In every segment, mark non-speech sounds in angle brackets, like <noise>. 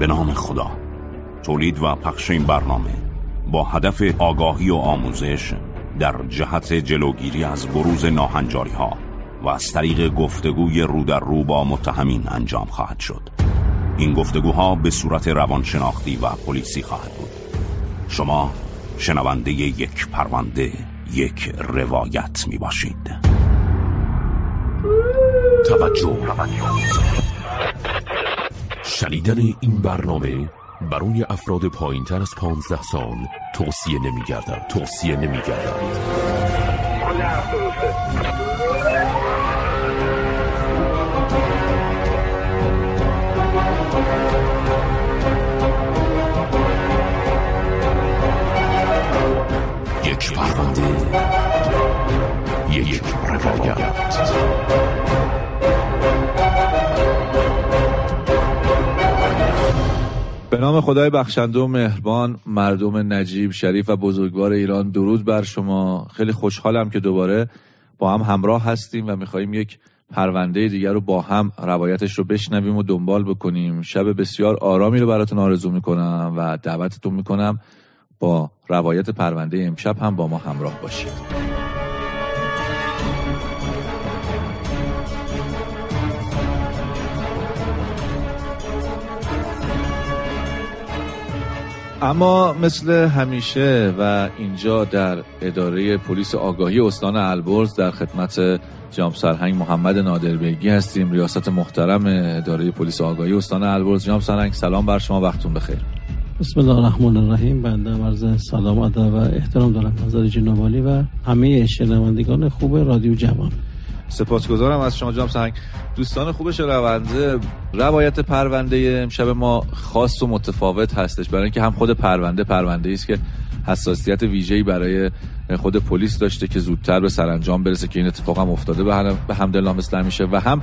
به نام خدا. تولید و پخش این برنامه با هدف آگاهی و آموزش در جهت جلوگیری از بروز ناهنجاری ها و از طریق گفتگوی رو در رو با متهمین انجام خواهد شد. این گفتگوها به صورت روانشناختی و پلیسی خواهد بود. شما شنونده یک پرونده یک روایت می باشید توجه. شنیدن این برنامه برای افراد پایین تر از پانزده سال توصیه نمی گردن. توصیه نمی گردن. یک پرونده یک روایت نام خدای بخشنده و مهربان مردم نجیب شریف و بزرگوار ایران درود بر شما. خیلی خوشحالم که دوباره با هم همراه هستیم و میخواییم یک پرونده دیگر رو با هم روایتش رو بشنویم و دنبال بکنیم. شب بسیار آرامی رو براتون آرزو می‌کنم و دعوتتون می‌کنم با روایت پرونده امشب هم با ما همراه باشید. اما مثل همیشه و اینجا در اداره پلیس آگاهی استان البرز در خدمت جام سرهنگ محمد نادربیگی هستیم. ریاست محترم اداره پلیس آگاهی استان البرز. جام سرهنگ سلام بر شما. وقتون بخیر. بسم الله الرحمن الرحیم. بنده عرض سلام ادب و احترام دارم. نظر جناب و همه شنوندگان خوب رادیو جوان. سپاسگزارم از شما جام سنگ. دوستان خوب شنونده روایت پرونده امشب ما خاص و متفاوت هستش. برای اینکه هم خود پرونده پرونده است که حساسیت ویژه‌ای برای خود پلیس داشته که زودتر به سرانجام برسه که این اتفاق هم افتاده. به, هم به همدلله مثل میشه و هم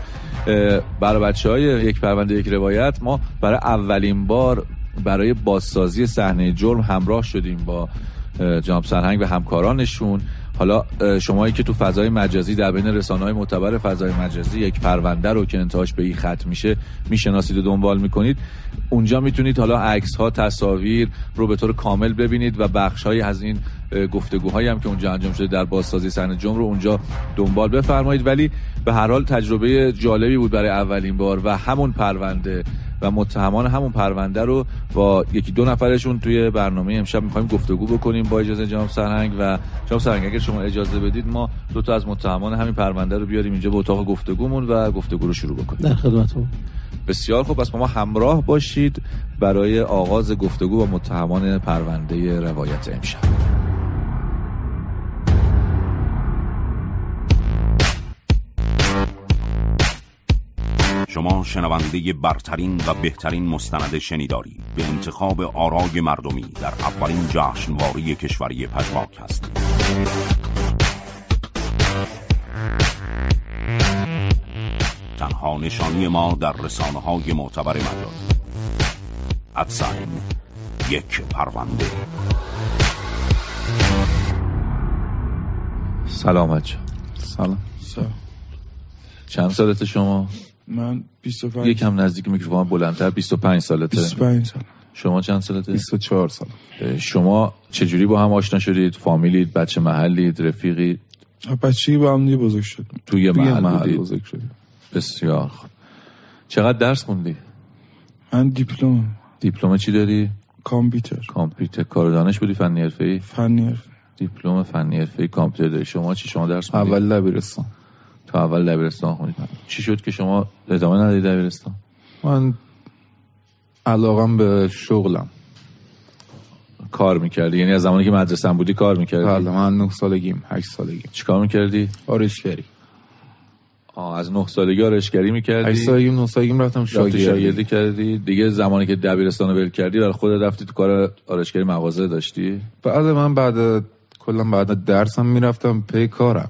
برای بچه های یک پرونده یک روایت ما برای اولین بار برای بازسازی صحنه جرم همراه شدیم با جناب سرهنگ و همکارانشون. حالا شمایی که تو فضای مجازی در بین رسانه های معتبر فضای مجازی یک پرونده رو که انتهاش به این خط میشه می‌شناسید و دنبال می‌کنید. اونجا می‌تونید حالا عکس ها تصاویر رو به طور کامل ببینید و بخش های از این گفتگوهایی هم که اونجا انجام شده در بازسازی صحنه جرم رو اونجا دنبال بفرمایید. ولی به هر حال تجربه جالبی بود برای اولین بار و همون پرونده و متهمان همون پرونده رو با یکی دو نفرشون توی برنامه امشب می‌خوایم گفتگو بکنیم با اجازه جناب سرهنگ و جناب سرهنگ اگر شما اجازه بدید ما دو تا از متهمان همین پرونده رو بیاریم اینجا به اتاق گفتگومون و گفتگو رو شروع بکنیم. در خدمتتون. بسیار خوب. پس با ما همراه باشید برای آغاز گفتگو با متهمان پرونده روایت امشب. شما شنونده برترین و بهترین مستند شنیداری به انتخاب آرای مردمی در اولین جشنواره کشوری پژواک هستید تنها نشانی ما در رسانه های معتبر مجازی ادساین یک پرونده. سلامت سلام سلام. چند سالت شما؟ من 25 یکم نزدیک میکروفون بلندتر 25 سالته. 25 سال. شما چند سالته؟ 24 سال. شما چجوری با هم آشنا شدید؟ فامیلید؟ بچه محلید؟ رفیقی بچگی با هم دیگه بزرگ شد توی محل, محل بزرگ شدیم. بسیار خوب. چقدر درس خوندی؟ من دیپلم. دیپلم چی داری؟ کامپیوتر. کامپیوتر. کار دانش بودی؟ فنی حرفه‌ای؟ فنی حرفه. دیپلم فنی حرفه‌ای کامپیوتر داری. شما چی؟ شما درس خوندی؟ اول دبیرستان. تا اول دبیرستان خوندید چی شد که شما ادامه ندید دبیرستان؟ من علاقم به شغلم. کار می‌کردی؟ یعنی از زمانی که مدرسه بودی کار می‌کردی؟ بله من 9 سالگیم 8 سالگی چیکار می‌کردی؟ آرشگری آه از 9 سالگی آرشگری می‌کردی؟ 8 سالگیم 9 سالگیم رفتم شاگردی. شاگردی کردی؟ دیگه زمانی که دبیرستان ول کردی برای خودت رفتی تو کار آرشگری مغازه داشتی؟ بعد من بعد کلا بعد درسم می‌رفتم پی کارم.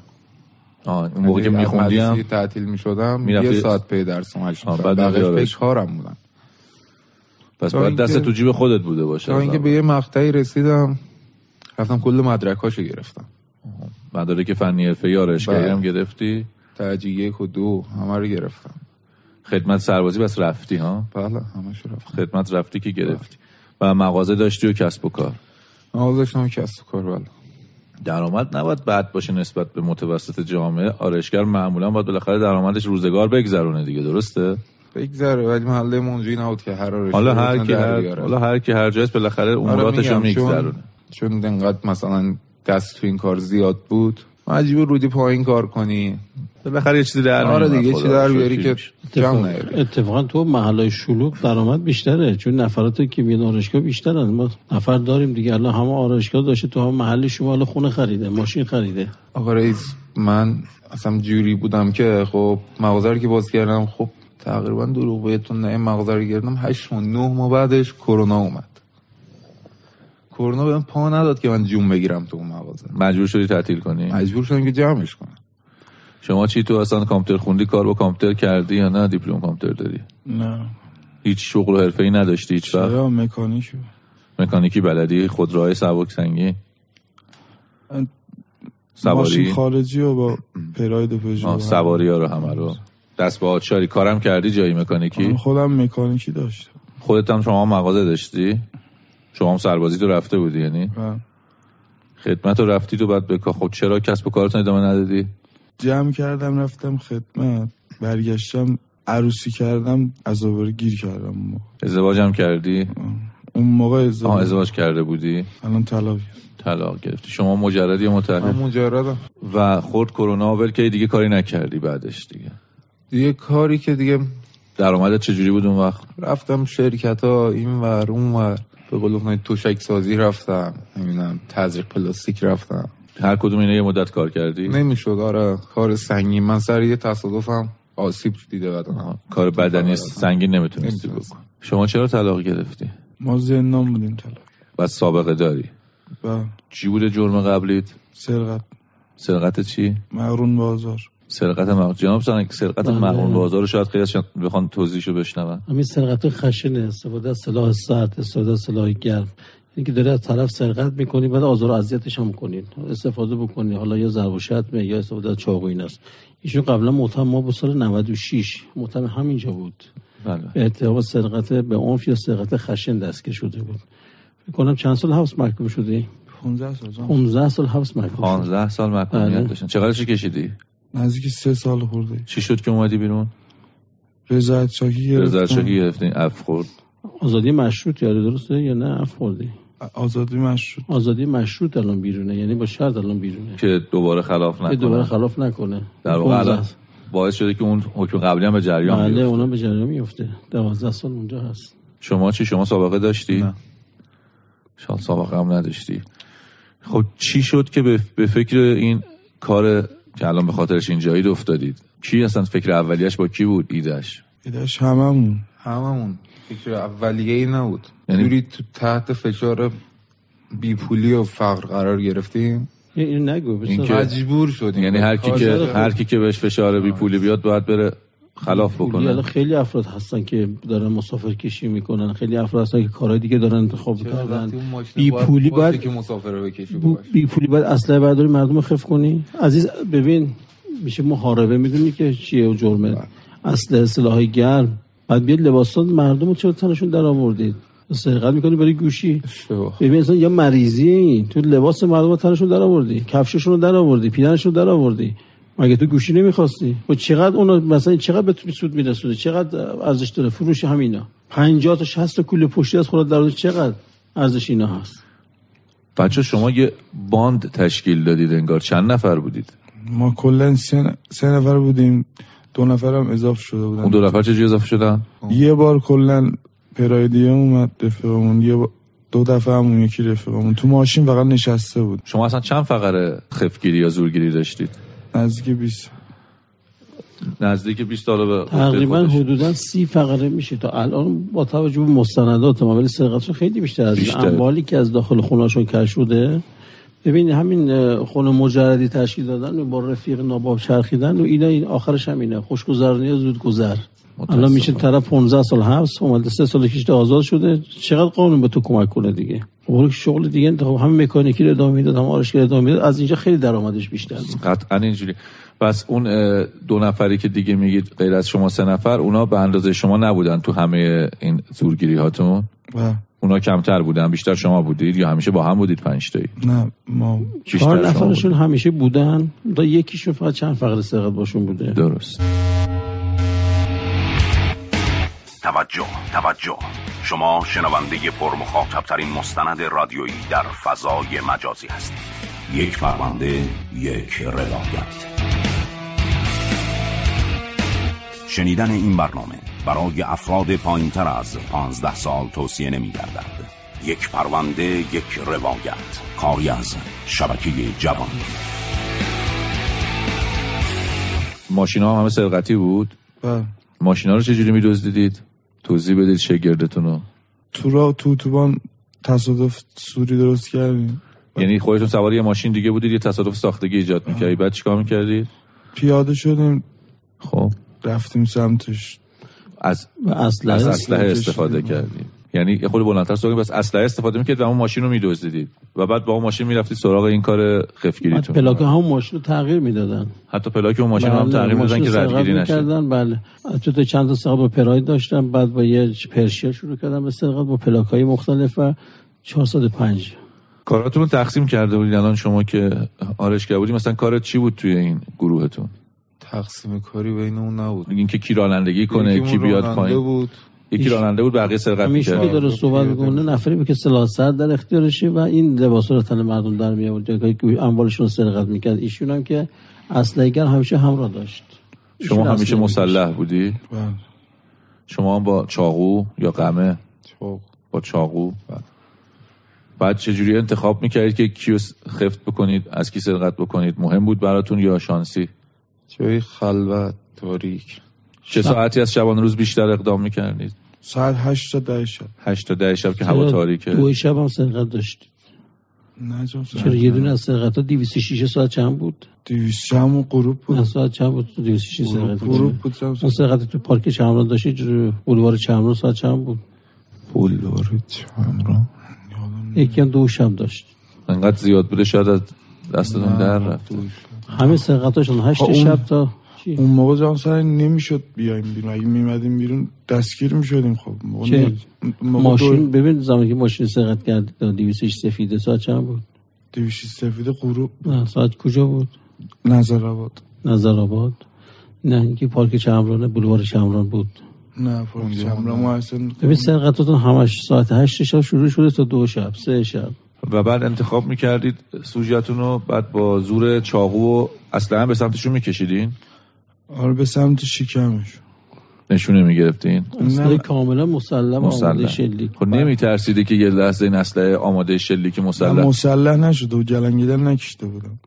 آه اون موقع که میخوندی هم تعطیل می‌شدم یه ساعت پی بعد پی کارم بودم پس باید دست تو جیب خودت بوده باشه تا اینکه به یه مقطعی رسیدم رفتم کل مدرکاشو گرفتم. مدارک فنی حرفه بله. هم گرفتی؟ درجه یک و دو همه رو گرفتم. خدمت سربازی بس رفتی ها؟ بله همش رفت خدمت رفتی که گرفتی. و مغازه داشتی و کسب و کار؟ مغازه داشتم کسب و کار بله. درآمد نباید بد باشه نسبت به متوسط جامعه. آرایشگر معمولا باید بالاخره درآمدش روزگار بگذرونه دیگه. درسته؟ بگذره ولی محله اونجوری نبود که هر آرایشگر حالا هر کی هر. حالا هر کی هر جاست بالاخره آره میگم، چون- میگذرونه. چون انقدر مثلا دست تو این کار زیاد بود. مجبور رودی پایین کار کنی. بالاخره یه چیزی در آره دیگه چی در بیاری. که اتفاق- نیاری. اتفاقا تو محله شلوغ درآمد بیشتره چون نفرات که میان آرایشگاه بیشترن. ما نفر داریم دیگه الان همه آرایشگاه داشته تو هم محل شما الان خونه خریده ماشین خریده. آقا رئیس من اصلا جوری بودم که خب مغازه رو که باز کردم خب تقریبا دروغ بهتون نه مغازه رو گردم هشت ماه نه ماه بعدش کرونا اومد. کرونا بهم پا نداد که من جون بگیرم تو اون مغازه. مجبور شدی تعطیل کنی؟ مجبور شدم که جمعش کنم. شما چی تو اصلا کامپیوتر خوندی؟ کار با کامپیوتر کردی یا نه دیپلم کامپیوتر داری؟ نه. هیچ شغل و حرفه‌ای نداشتی؟ هیچ وقت؟ چرا؟ مکانیک. بود. مکانیکی بلدی؟ خودروهای سبک سنگی؟ من سواری؟ ماشین خارجی و با <clears throat> پراید و پژو. سواری ها رو همه رو. دست به آچاری کارم کردی جایی مکانیکی؟ خودم مکانیکی داشتم. خودت هم شما مغازه داشتی؟ شما هم سربازی تو رفته بودی یعنی؟ و خدمت رو رفتی تو بعد بکا خب چرا کسب و کارتون ادامه ندادی؟ جمع کردم رفتم خدمت. برگشتم عروسی کردم از دوباره گیر کردم ازدواج هم کردی؟ اون موقع ازدواج. ازدواج کرده بودی؟ الان طلاق. طلاق گرفتی. شما مجردی یا من متحد مجردم. و خورد کرونا ول که دیگه کاری نکردی بعدش دیگه. دیگه کاری که دیگه درآمدت چجوری بود اون وقت؟ رفتم شرکت ها این ور اون ور. به قول توشک سازی رفتم نمی‌دونم تزریق پلاستیک رفتم. هر کدوم اینا یه مدت کار کردی؟ نمی‌شد آره. کار سنگین. من سر یه تصادفم آسیب دیده بدنم کار بدنی آره. سنگین نمی‌تونستی. بکن شما چرا طلاق گرفتی؟ ما زندان بودیم طلاق. و سابقه داری؟ و چی بوده جرم قبلیت؟ سرقت. سرقت چی؟ مغرون بازار. سرقت مغ... جناب سرقت بله. مغرون بازار رو شاید خیلی بخوان توضیحشو بشنون. همین سرقت خشن استفاده از سلاح سرد استفاده از سلاح گرم. این که داره از طرف سرقت می‌کنی بعد آزار و اذیتش هم کنین. استفاده بکنی. حالا یا ضرب و شتمه یا استفاده از چاقو این است ایشون قبلا متهم ما بود سال 96 متهم همینجا بود. بله. به اتهام سرقت به عنف یا سرقت خشن دستگیر شده بود. فکر کنم چند سال حبس محکوم شدی؟ 15 سال جان. 15 سال حبس محکوم شدی 15 سال محکومیت بله. داشتن. چقدرش کشیدی؟ نزدیک سه سال خورده. چی شد که اومدی بیرون؟ رضایت شاهی رضایت گرفتم شاهی گرفتین اف خورد. آزادی مشروط یاری درسته یا نه؟ عفو خوردی؟ آزادی مشروط. آزادی مشروط الان بیرونه یعنی با شرط الان بیرونه. که دوباره خلاف که نکنه. دوباره خلاف نکنه. در واقع 15 الان باعث شده که اون حکم قبلی هم به جریان بله بیفته. اونا به جریان میفته. 12 سال اونجا هست. شما چی؟ شما سابقه داشتی؟ نه. شاید سابقه هم نداشتی. خب چی شد که به فکر این کار که الان به خاطرش این جایی افتادید. کی اصلا فکر اولیش با کی بود؟ ایدش ایدش هممون. هممون. فکر اولیه ای نبود. یعنی- یعنی تو تحت فشار بیپولی و فقر قرار گرفتیم. این نگو این بسیار که- مجبور شدیم. یعنی هر کی که هر کی که بهش فشار بی پولی بیاد باید بره خلاف الان بکنه. خیلی افراد هستن که دارن مسافر کشی می‌کنن. خیلی افراد هستن که کارهای دیگه دارن انتخاب می‌کنن بی پولی باید که مسافر بکشی بی پولی باید اسلحه برداری مردم رو خف کنی. عزیز ببین میشه محاربه می‌دونی که چیه و جرمه. اسلحه سلاح گرم. بعد بیاد لباسات مردم رو چرا تنشون در آوردید؟ سرقت می‌کنی برای گوشی. ببین اصلا یا مریضی تو لباس مردم رو تنشون در آوردی. کفششون رو در آوردی. پیرنشون رو در آوردی. مگه تو گوشی نمی‌خواستی؟ و چقدر اون مثلا چقدر به تو سود میرسونه؟ چقدر ارزش داره؟ فروش همینا. 50 تا 60 تا کوله پشتی از خودت در چقدر ارزش اینا هست؟ بچه شما یه باند تشکیل دادید انگار. چند نفر بودید؟ ما کلا سه, نفر بودیم. دو نفر هم اضافه شده بودن. اون دو نفر چه اضافه شدن؟ یه بار کلا پرایدیه اومد رفیقمون. یه بار دو دفعه هم اون یکی رفیقمون. تو ماشین فقط نشسته بود. شما اصلا چند فقره خفگیری یا زورگیری داشتید؟ نزدیک 20 نزدیک 20 سال به تقریبا. حدودا سی فقره میشه. تا الان با توجه به مستندات ما ولی سرقتشون خیلی بیشتر از. اموالی که از داخل خونهشون کش شده. ببین همین خونه مجردی تشکیل دادن و با رفیق ناباب چرخیدن و اینا این آخرش همینه. خوشگذرانی و زود گذر الان میشه طرف 15 سال حبس اومده سه سال کشته آزاد شده. چقدر قانون به تو کمک کنه دیگه؟ خب شغل دیگه انتخاب هم مکانیکی رو ادامه می‌داد هم آرایشگری ادامه می‌داد. از اینجا خیلی درآمدش بیشتر بود. قطعا اینجوری. پس اون دو نفری که دیگه میگید غیر از شما سه نفر اونا به اندازه شما نبودن تو همه این زورگیری هاتون. اونا کمتر بودن بیشتر شما بودید یا همیشه با هم بودید پنج تایی؟ نه ما چهار نفرشون همیشه بودن دا یکیشون فقط چند فقط سرقت باشون بوده؟ درست. توجه توجه. شما شنونده پر مخاطب ترین مستند رادیویی در فضای مجازی هستید. یک پرونده یک روایت. شنیدن این برنامه برای افراد پایین تر از 15 سال توصیه نمی گردد. یک پرونده یک روایت. کاری از شبکه جوان. ماشین ها همه سرقتی بود؟ بله. ماشین ها رو چجوری می دزدیدید توضیح بدید شگردتون رو. تو را تو توبان تصادف سوری درست کردیم یعنی خودتون سوار یه ماشین دیگه بودید یه تصادف ساختگی ایجاد می‌کردید. بعد چیکار می‌کردید؟ پیاده شدیم. خب. رفتیم سمتش. از اسلحه استفاده شدیم. یعنی یه خود بلندتر صحبت بس اسلحه استفاده می‌کرد و اون ماشین رو میدزدیدید و بعد با اون ماشین می‌رفتید سراغ این کار خفگیریتون. پلاک هم ماشین رو تغییر می‌دادن. حتی پلاک اون ماشین رو هم تغییر می‌دادن که ردگیری نشه. کردن بله. البته چند تا با پراید داشتم بعد با یه پرشیا شروع کردم به سرقت با پلاک های مختلف و 405 کاراتون رو تقسیم کرده بودید الان شما که آرشگر بودی مثلا کارت چی بود توی این گروهتون؟ تقسیم کاری بین اون نبود. اینکه کی رانندگی کنه کی بیاد پایین. بود. یکی راننده بود بقیه سرقت همیشه که می‌کرد داره صحبت می‌کنه نفری بود که سلاح سر در اختیارشه و این لباس رو تن مردم در می آورد جایی که اموالشون سرقت می‌کرد. ایشون هم که اسلحه گر همیشه همراه داشت. شما همیشه مسلح بودی؟ بله. شما هم با چاقو یا قمه با چاقو؟ بعد چجوری انتخاب می‌کردید که کیو خفت بکنید از کی سرقت بکنید؟ مهم بود براتون یا شانسی؟ جای خلوت تاریک. چه ساعتی از شبانه روز بیشتر اقدام می‌کردید؟ ساعت هشت تا ده شب. هشت تا ده شب که هوا تاریکه. دو شب هم سرقت داشت نه چرا یه دونه از سرقت ها 206 ساعت چند بود؟ دیویست همون غروب نه بود ساعت چند بود؟ 206 سرقت غروب بود. اون سرقت تو پارک چمران داشتی جو بولوار چمران ساعت چند بود؟ داره چمران؟ یکی هم دو شب داشت. انقدر زیاد بوده شاید از دستتون در رفت همه سرقتاشون هشت خب شب تا چی؟ اون موقع جان سر نمی‌شد بیایم بیرون. اگه میمدیم بیرون دستگیر می‌شدیم. خب موقع ماشین؟ دو- ببین زمانی که ماشین سرقت کرد 206 سفیده ساعت چند بود؟ دیویست سفید غروب نه ساعت کجا بود؟ نظر آباد. نظر آباد؟ نه اینکه پارک چمران بولوار چمران بود. نه اونجا. چمران. ما اصلا ببین سرقتاتون همش ساعت هشت شب شروع شده تا دو شب سه شب. و بعد انتخاب می‌کردید سوژتون رو بعد با زور چاقو و اصلا به سمتشون میکشیدین؟ آره به سمت شکمش. نشونه می‌گرفتین؟ اصلا. کاملا مسلم آماده مسلح شلیک. خب نمیترسیدی که یه لحظه این اسلحه آماده شلیک نه، مسلح مسلح نشده و جلنگیدن نکشته بودم.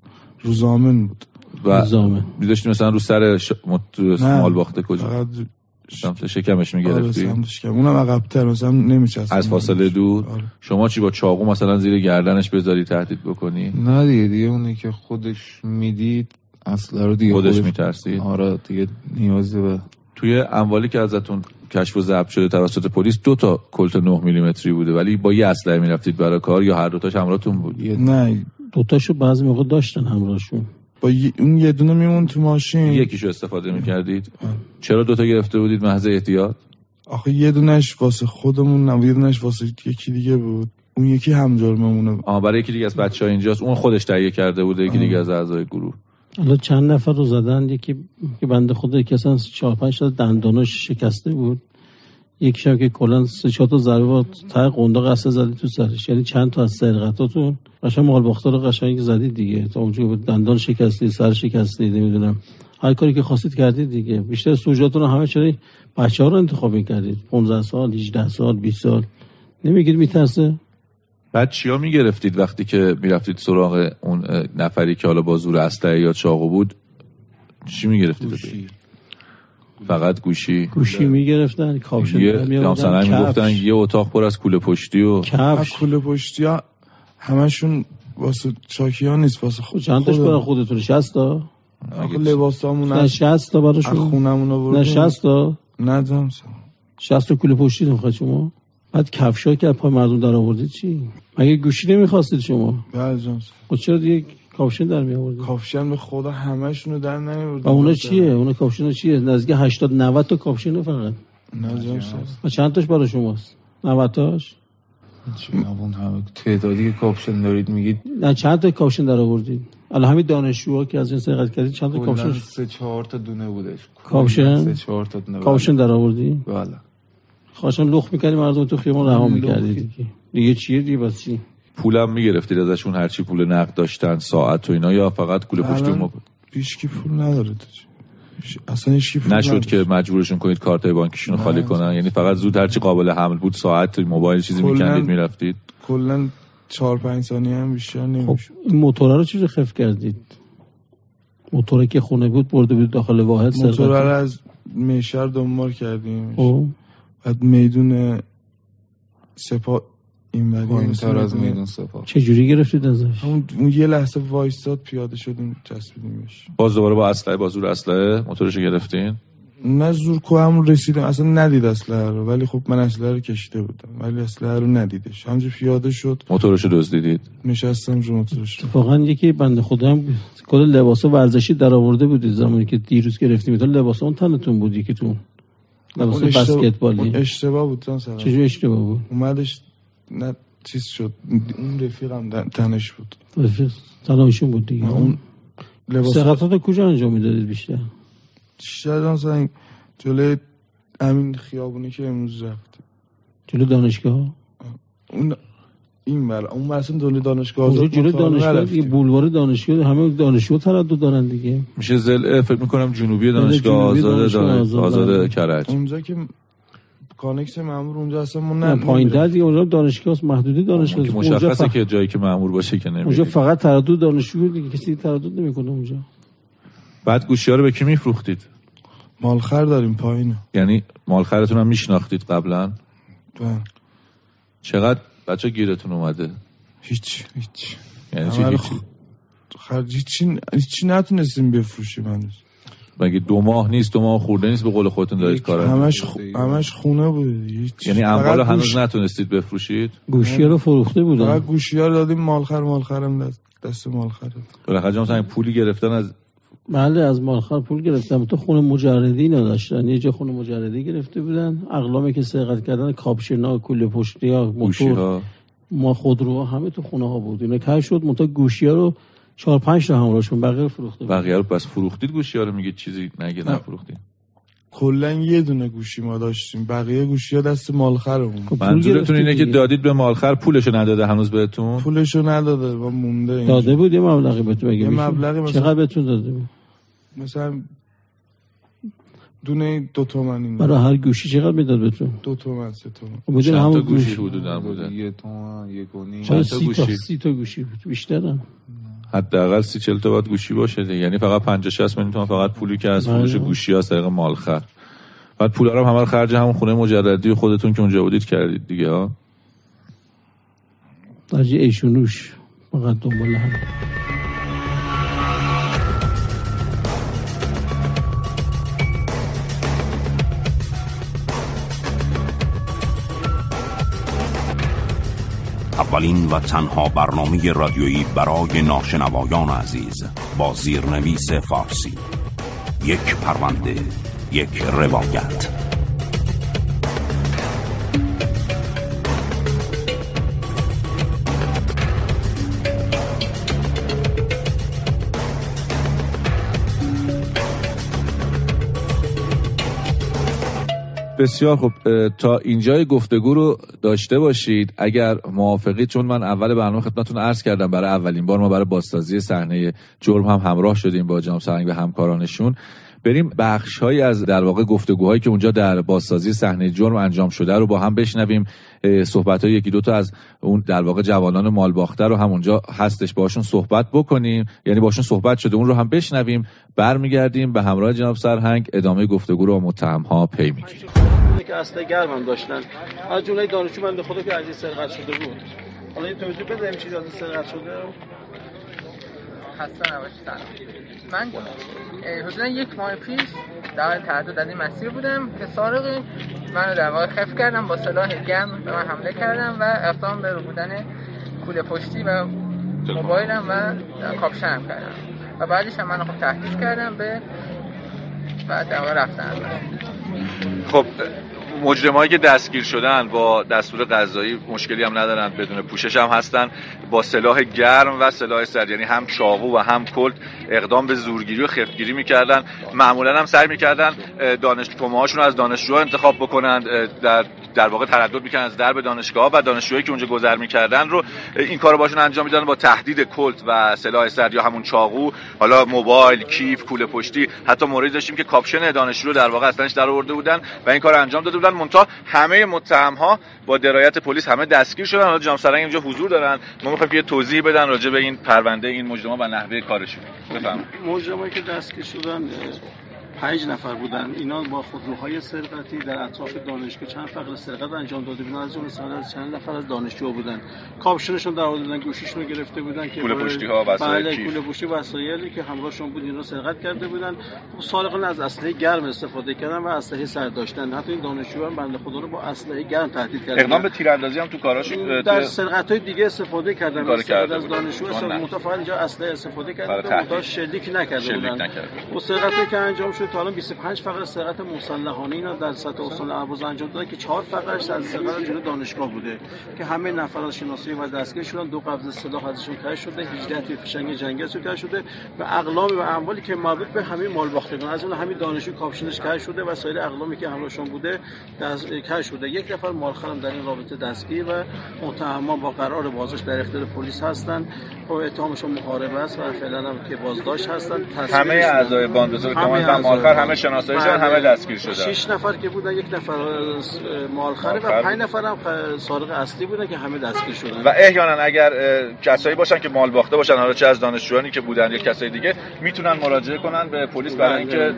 روزامن بود. و نظامه میذاشتی مثلا رو سر ش... مت... مال باخته کجا؟ فقط سمت شکمش آره می‌گرفتی سمت شکم. اونم عقبتر مثلا نمیچست از فاصله دور؟ آره. شما چی با چاقو مثلا زیر گردنش بذاری تهدید بکنی؟ نه دیگه دیگه اونی که خودش می‌دید اصلا رو دیگه خودش میترسید آره دیگه نیازی به توی اموالی که ازتون کشف و ضبط شده توسط پلیس دو تا کلت 9 میلیمتری بوده. ولی با یه اسلحه می‌رفتید برای کار یا هر دوتاش همراهتون بود؟ یه نه دوتاشو بعضی موقع داشتن همراهشون. با ی- اون یه دونه میمون تو ماشین. یکیشو استفاده می‌کردید. چرا دوتا گرفته بودید؟ محض احتیاط؟ آخه یه دونش واسه خودمون نه یه دونش واسه یکی دیگه بود. اون یکی هم جرممونه آها برای یکی دیگه از بچه ها اینجاست. اون خودش تهیه کرده بوده یکی آه. دیگه از اعضای گروه. حالا چند نفر رو زدن؟ یکی که بنده خدا یکی اصلا چهار پنج تا دنداناش شکسته بود. یکی هم که کلا سه چهار تا ضربه با ته قنداق قصه زدی تو سرش. یعنی چند تا از سرقتاتون؟ قشنگ مال باختار رو قشنگ زدید دیگه. تا اونجا بود دندان شکستی سر شکستی نمی‌دونم. هر کاری که خواستید کردید دیگه. بیشتر سوژاتون رو همه چرا بچه ها رو انتخاب می‌کردید؟ 15 سال 18 سال 20 سال؟ نمیگید میترسه؟ بعد چیا می‌گرفتید وقتی که می‌رفتید سراغ اون نفری که حالا با زور اسلحه یا چاقو بود؟ چی می‌گرفتید؟ گوشی. فقط گوشی. گوشی می‌گرفتن کاپشن یه می‌گفتن یه اتاق پر از کوله پشتی و کفش. کوله پشتی ها همشون واسه چاکی ها نیست واسه خود چند تاش برای خودتون؟ 60 تا آخه لباس همون نه از 60 تا براشون. خونمون نه آوردیم 60 تا نه جان سر. 60 تا کوله پشتی نمی‌خواد شما؟ بعد کفشا که از پای مردم در آوردید چی؟ مگه گوشی نمی‌خواستید شما؟ بله جان. خب چرا دیگه کاپشن در می آوردید کاپشن به خدا همشونو در نمیورد و اونا چیه؟ اونا کاپشن چیه؟ نزدیک 80 90 تا کاپشن فقط. نه جان. و چند تاش برای شماست؟ 90 تاش؟ اون همه تعدادی که کاپشن دارید میگید. نه چند تا کاپشن در آوردید؟ الان همین دانشجوها که از این سرقت کردید چند تا کلا کاپشن سه چهار تا دونه بودش. کاپشن؟ سه چهار تا دونه کاپشن در آوردی؟ بله. خواهشان لخت می‌کردی مردم تو خیابون رها. می‌کردی دیگه دیگه چیه دیگه؟ بس چی؟ پولم می‌گرفتید ازشون هرچی پول نقد داشتن ساعت و اینا یا فقط کوله پشتی الان ما هیچکی پول نداره. هیچ- اصلا پول نشد نداره. که مجبورشون کنید کارت بانکیشون رو. خالی کنن. یعنی فقط زود هرچی قابل حمل بود ساعت موبایل چیزی کلاً- میکندید می‌رفتید. کلا چهار پنج ثانیه هم بیشتر خب نمیشه این موتوره رو چیزی خف کردید؟ موتوره که خونه بود برده بود داخل واحد موتور رو از میشر دنبال کردیم. خب. بعد میدون سپا این ولی پایین مثل تر از میدون- سپاه. چه جوری گرفتید ازش؟ اون یه لحظه وایستاد پیاده شدیم چسبیدیمش باز دوباره با اسلحه با زور اسلحه موتورش گرفتین؟ نه زور کو همون رسیدم اصلا ندید اسلحه رو ولی خب من اسلحه رو کشیده بودم. ولی اسلحه رو ندیدش. همونجا پیاده شد. موتورش رو دزدیدید؟ نشستم رو موتورش. اتفاقا یکی بنده هم کل لباس ورزشی در آورده بودید زمانی که دیروز گرفتیم. تو لباس اون تنتون بود یکیتون. لباس بسکتبالی اشتباه بود جان سلام. چجوری اشتباه بود؟ اومدش نه چیز شد. اون رفیقم تنش بود. رفیق تنهایشون بود دیگه. اون لباس سرقتات کجا انجام می‌دادید بیشتر؟ بیشتر جان سنگ جلوی همین خیابونی که امروز رفت. جلو دانشگاه اون این بر اون مثلا دل دانشگاه اونجا آزاد جلو دانشگاه. دیگه بولوار دانشگاه همه دانشگاه تردد دارن دیگه میشه زل فکر می‌کنم جنوبی دانشگاه جنوبی آزاد دانشگاه آزاد، بله. کرج اونجا که کانکس مامور اونجا اصلا ما نه پایین در. دیگه اونجا دانشگاه است، محدودی دانشگاه است. اونجا, مشخصه فقط که جایی که مأمور باشه که اونجا نمیره فقط تردد دانشجو دیگه کسی تردد نمی‌کنه اونجا بعد گوشی ها رو به کی میفروختید مالخر داریم پایین یعنی مالخرتون هم میشناختید قبلا بله. چقدر بچه گیرتون اومده. هیچ هیچ. یعنی چی هیچی؟ خرج هیچی هیچی نتونستیم بفروشیم هنوز. مگه دو ماه نیست؟ دو ماه خورده نیست؟ به قول خودتون دارید کار همش؟ خ- همش خونه بود. هیچ. یعنی اموال هنوز گوش- نتونستید بفروشید؟ گوشی رو فروخته بودن. فقط گوشی ها رو دادیم مالخر مالخرم دست دست مالخره. بالاخره سنگ پولی گرفتن از بله از مالخر پول گرفتم تو خونه مجردی نداشتن. یه جا خونه مجردی گرفته بودن. اقلامی که سرقت کردن کاپشنا کوله پشتی ها موتور ما خودروها همه تو خونه ها بود. اینا کش شد منتها گوشی ها رو چهار پنج تا همراهشون بقیه رو فروخته بقیه رو بس فروختید گوشی ها رو؟ میگید چیزی نگه. نفروختید. کلا یه دونه گوشی ما داشتیم. بقیه گوشی ها دست مالخرمون. خب منظورتون اینه که. دادید به مالخر پولشو نداده هنوز بهتون؟ پولشو نداده و مونده اینجا. داده بود یه مبلغی بهتون بگه. یه؟ مبلغی مثلا- چقدر بهتون داده بود؟ مثلا دونه دو تومن برای هر گوشی چقدر می‌داد بهتون؟ دو تومن سه تومن. خب چند تا همون گوشی حدودا بوده یه تومن یک و نیم. چرا چند تا سی تا گوشی؟ سی تا گوشی بود. بیشترم حداقل سی چل تا باید گوشی باشه دیگه. یعنی فقط 50 60 میلیون تومان فقط پولی که از بله. فروش گوشی ها طریق مالخر بعد پولا رو هم همه خرج همون خونه مجردی خودتون که اونجا بودید کردید دیگه ها؟ درجه ایشونوش فقط دنبال هم. اولین و تنها برنامه رادیویی برای ناشنوایان عزیز با زیرنویس فارسی. یک پرونده یک روایت. بسیار خب تا اینجای گفتگو رو داشته باشید. اگر موافقید چون من اول برنامه خدمتتون عرض کردم برای اولین بار ما برای بازسازی صحنه جرم هم همراه شدیم با جناب سرنگ و همکارانشون. بریم بخش هایی از در واقع گفتگوهایی که اونجا در بازسازی صحنه جرم انجام شده رو با هم بشنویم. صحبت های یکی دو تا از اون در واقع جوانان مالباخته رو هم اونجا هستش. باشون صحبت بکنیم. یعنی باشون صحبت شده اون رو هم بشنویم. برمیگردیم به همراه جناب سرهنگ. ادامه گفتگو رو با متهم ها پی می‌گیریم. که اصلا گرم هم داشتن. از جمله دانشجو بنده خدا که این سرقت شده بود. حالا این توضیح بده این چیزی از سرقت شده؟ خسته نباشی سلام من حدودا یک ماه پیش در تردد از این مسیر بودم که سارقی منو در واقع خف کردم با سلاح گرم به من حمله کردم و اقدام به رو بودن کوله پشتی و موبایلم و کاپشنم کردم. و بعدش هم من خب تهدید کردم به بعد در رفتن. خب مجرمایی که دستگیر شدن با دستور قضایی مشکلی هم ندارن بدون پوشش هم هستن. با سلاح گرم و سلاح سرد یعنی هم چاقو و هم کلت اقدام به زورگیری و خفتگیری می‌کردن. معمولا هم سعی می‌کردن دانش هاشون از دانشجوها انتخاب بکنند در در واقع تردد می‌کنن از درب دانشگاه و دانشجوهایی که اونجا گذر می‌کردن رو این کارو باشون انجام می‌دادن با تهدید کلت و سلاح سرد یا همون چاقو حالا موبایل کیف کوله پشتی حتی موردی داشتیم که کاپشن دانشجو رو در واقع اصلاش در آورده بودن و این کار انجام داده بودن. منتها همه متهم ها با درایت پلیس همه دستگیر شدن. حالا جناب سرهنگ اینجا حضور دارن. ما می‌خوایم یه توضیح بدن راجع به این پرونده این مجرما و نحوه کارشون. بفرمایید. مجرمایی که دستگیر شدن پنج نفر بودن. اینا با خودروهای سرقتی در اطراف دانشگاه چند فقره سرقت انجام داده بودن. از جمله از چند نفر از دانشجو بودن. کاپشنشون در آوردن گوشیشون رو گرفته بودن که کوله پشتی ها وسایل بله کوله پشتی وسایلی که همراهشون بود اینا سرقت کرده بودن. خب سارقان از اسلحه گرم استفاده کردن و اسلحه سرد داشتن. حتی این دانشجو هم بنده خدا رو با اسلحه گرم تهدید کردن. اقدام به تیراندازی هم تو کاراشون در سرقت های دیگه استفاده کردن. کار کرده از دانشجو متفاوت اینجا اسلحه استفاده کردن و شلیک نکرده بودن. و سرقتی که انجام شد تا الان 25 فقط سرقت مسلحانه اینا در سطح استان اهواز انجام داده که چهار فقرش از سرقت جلوی دانشگاه بوده که همه نفرات شناسایی و دستگیر شدن. دو قبض سلاح ازشون کشف شده 18 تا فشنگ جنگی ازشون کشف شده. و اقلام و اموالی که مربوط به همه مال باختگان از اون همین دانشجو کاپشنش کشف شده و سایر اقلامی که همراهشون بوده دست کشف شده. یک نفر مالخرم در این رابطه دستگیر و متهمان با قرار بازداشت در اختیار پلیس هستن و اتهامشون محاربه است و فعلا هم که بازداشت هستن همه اعضای باند همه مالخر همه شناسایی شدن همه دستگیر شدن. 6 نفر که بودن یک نفر مالخره و 5 نفر هم سارق اصلی بودن که همه دستگیر شدن. و احیانا اگر کسایی باشن که مال باخته باشن حالا چه از دانشجویانی که بودن یا کسای دیگه می‌تونن مراجعه کنن به پلیس برای اینکه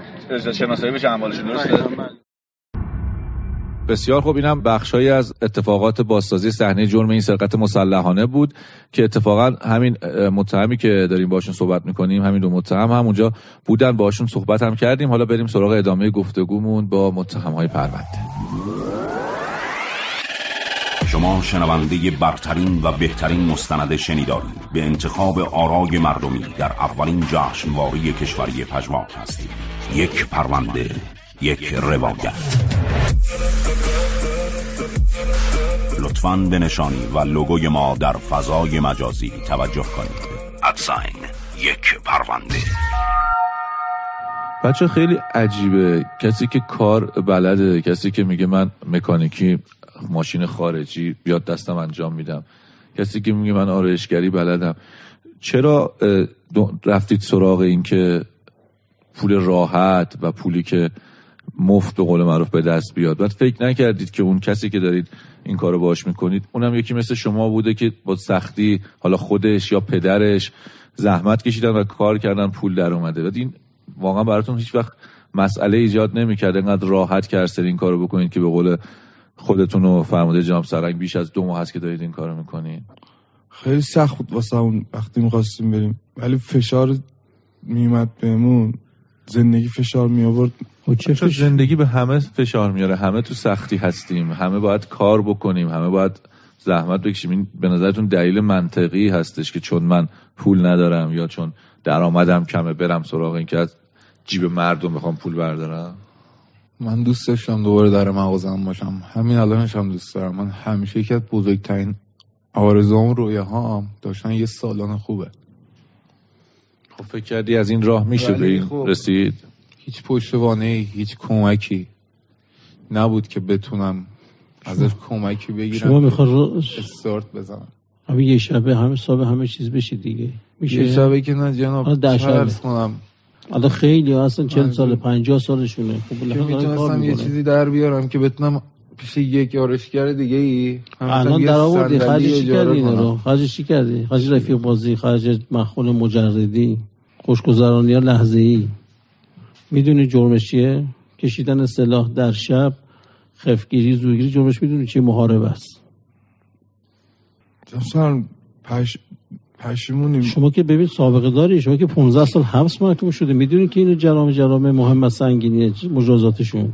شناسایی بشه اموالشون درسته؟ بسیار خوب اینم بخشهایی از اتفاقات بازسازی صحنه جرم این سرقت مسلحانه بود که اتفاقا همین متهمی که داریم باشون صحبت می‌کنیم همین دو متهم هم اونجا بودن باشون صحبت هم کردیم. حالا بریم سراغ ادامه گفتگومون با متهم های پرونده. شما شنونده برترین و بهترین مستند شنیداری به انتخاب آرای مردمی در اولین جشنواره کشوری پژواک هستید یک پرونده یک روایت. لطفا به نشانی و لوگوی ما در فضای مجازی توجه کنید. ادساین یک پرونده. بچه خیلی عجیبه. کسی که کار بلده کسی که میگه من مکانیکی ماشین خارجی بیاد دستم انجام میدم. کسی که میگه من آرایشگری بلدم. چرا رفتید سراغ این که پول راحت و پولی که مفت به قول معروف به دست بیاد. بعد فکر نکردید که اون کسی که دارید این کارو باش می‌کنید اونم یکی مثل شما بوده که با سختی حالا خودش یا پدرش زحمت کشیدن و کار کردن پول در اومده. بعد این واقعا براتون هیچ وقت مسئله ایجاد نمی‌کرد. انقدر راحت که این کارو بکنید که به قول خودتون و فرموده جام سرنگ بیش از دو ماه هست که دارید این کارو می‌کنید. خیلی سخت بود واسه اون وقتی می‌خواستیم بریم. ولی فشار میمد بهمون. زندگی فشار می آورد خب چه زندگی به همه فشار میاره. همه تو سختی هستیم. همه باید کار بکنیم. همه باید زحمت بکشیم. این به نظرتون دلیل منطقی هستش که چون من پول ندارم یا چون درآمدم کمه برم سراغ این که از جیب مردم بخوام پول بردارم؟ من دوست داشتم دوباره در مغازم باشم. همین الانش هم دوست دارم. من همیشه یکی از بزرگترین آرزوام رویاهام داشتن یه سالان خوبه. خب فکر کردی از این راه میشه به این خب رسید؟ هیچ پشتوانه هیچ کمکی نبود که بتونم ازش کمکی بگیرم. شما می‌خواد استارت بزنم. همین یه شبه همه صاحب همه چیز بشه دیگه. میشه؟ یه شبه که نه جناب ده کنم؟ حالا خیلی اصلا چند سال پنجاه سالشونه. خب می‌تونستم یه چیزی در بیارم که بتونم پیش یک یارشگر دیگه ای. الان در آوردی. خرج چی کردی رو؟ خرج چی کردی؟ خرج رفیق بازی خرج مخول مجردی خوشگذرانی ها لحظه ای می‌دونی جرمش چیه؟ کشیدن سلاح در شب خفگیری زوگیری جرمش می‌دونی چیه محارب است. مثلا پش... پشیمونیم شما که ببین سابقه داری شما که 15 سال حبس محکوم شده می‌دونی که اینو جرام جرام مهم و سنگینیه مجازاتشون.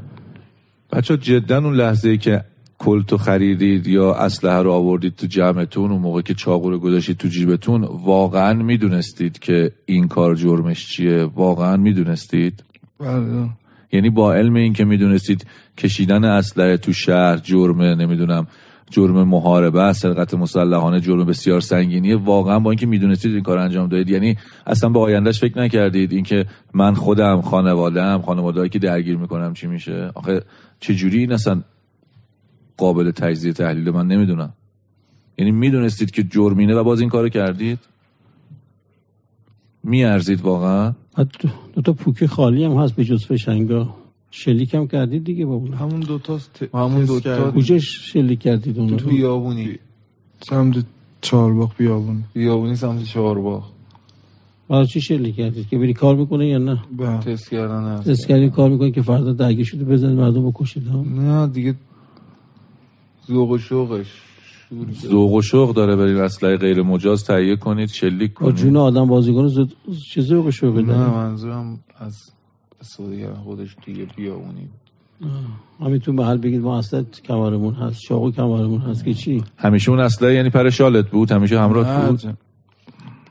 بچه جدا اون لحظه ای که کلتو خریدید یا اسلحه رو آوردید تو جمعتون اون موقع که چاقو رو گذاشتید تو جیبتون واقعا می‌دونستید که این کار جرمش چیه؟ واقعا می‌دونستید؟ بله. یعنی با علم این که می‌دونستید کشیدن اسلحه تو شهر جرمه نمی‌دونم جرم محاربه سرقت مسلحانه جرم بسیار سنگینیه. واقعا با اینکه می‌دونستید این کار انجام دادید یعنی اصلا به آیندهش فکر نکردید اینکه من خودم خانواده‌ام خانواده‌ای که درگیر می‌کنم چی میشه؟ آخه چه جوری این اصلا قابل تجزیه تحلیل من نمی‌دونم. یعنی می‌دونستید که جرمینه و باز این کارو کردید؟ میارزید واقعا؟ دو تا پوکه خالی هم هست به جز فشنگا. شلیک هم کردید دیگه با اون همون دوتاست ت... همون تست دوتا. کردیم. کجاش شلیک کردید اون تو بیابونی. سمت چهارباغ بیابون بیابونی سمت چهارباغ. برای چی شلیک کردید؟ که بری کار می‌کنه یا نه؟ تست کردن هست. اسکری کار می‌کنه که فردا درگیر شده بزنید مردم بکشید ها نه دیگه ذوق و شوقش. ذوق و شوق داره برید اسلحه غیر مجاز تهیه کنید شلیک کنید. جون آدم بازیکن زد چه ذوق شوقی نه داره منظورم از استفاده خودش توی بیابونی. همین تو محل بگید ما اصلا کمرمون هست چاقو کمرمون هست که چی؟ همیشه اون اسلحه یعنی پر شالت بود همیشه همراه نه، بود.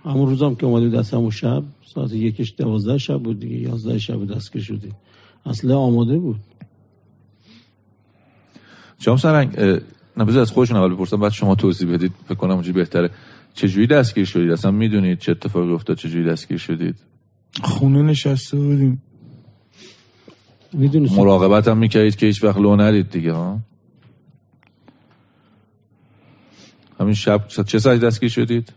همون روزم که اومدیم دست همون شب ساعت یکش دوازده شب بود دیگه یازده شب دستگیر شدیم. اصلا آماده بود. شما سرنگ نه بذار از خودشون اول بپرسم بعد شما توضیح بدید. فکر کنم اونجوری بهتره. چجوری دستگیر شدید؟ اصلا می‌دونید چه اتفاقی افتاد چجوری دستگیر شدید؟ خونه نشسته بودیم. می‌دونی مراقبت هم می‌کردید که هیچ وقت لو ندید دیگه ها؟ همین شب چه ساعتی دستگیر شدید؟